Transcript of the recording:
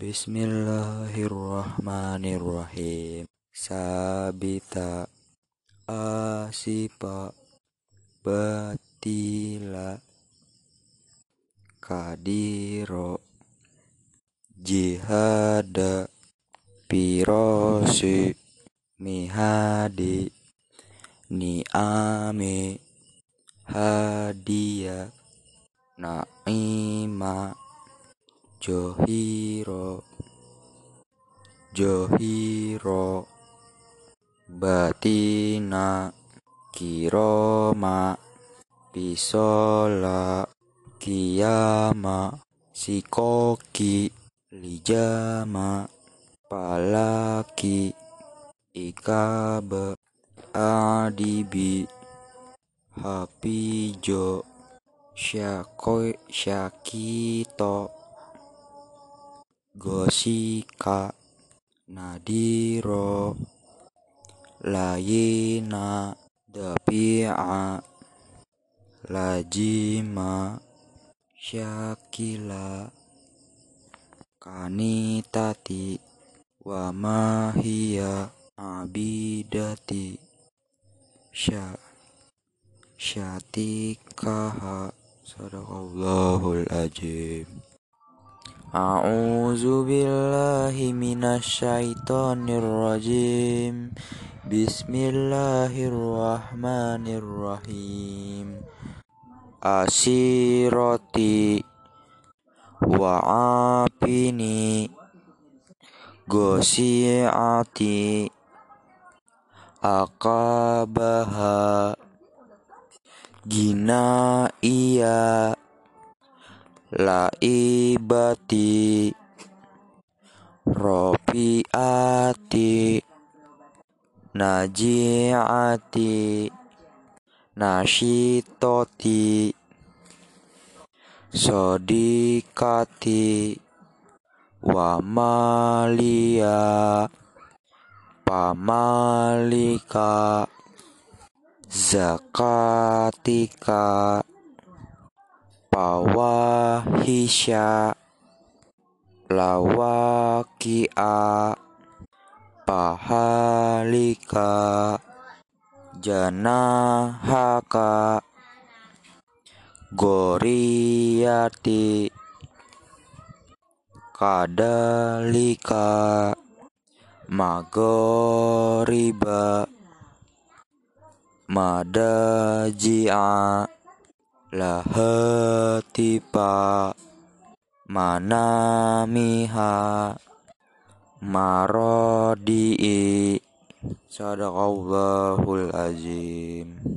Bismillahirrahmanirrahim. Sabita asipa batila kadiro jihada pirosi mihadi niami hadiah Naima Johiro Johiro Batina Kiroma Pisola Kiyama Sikoki Lijama Palaki Ikaba Adibi Hapijo Syakoi Syakito Gosika Nadiro. Layina Dapi'a Lajima. Syakila Kanitati. Wamahia Abidati. Sya Syatikaha Sadaqallahul Ajim A'udzu billahi minasyaitonir rajim Bismillahirrahmanirrahim Asiroti Wa'apini Gosiati Akabaha Gina iya. Laibati. Rofiati. Najiati. Nashitoti. Sodikati. Wamalia. Pamalika zakatika pawahisya lawakia pahalika janahaka goriyati kadalika magoriba madaji'a lahatipa manamiha marodi'i. Sadaqallahul azim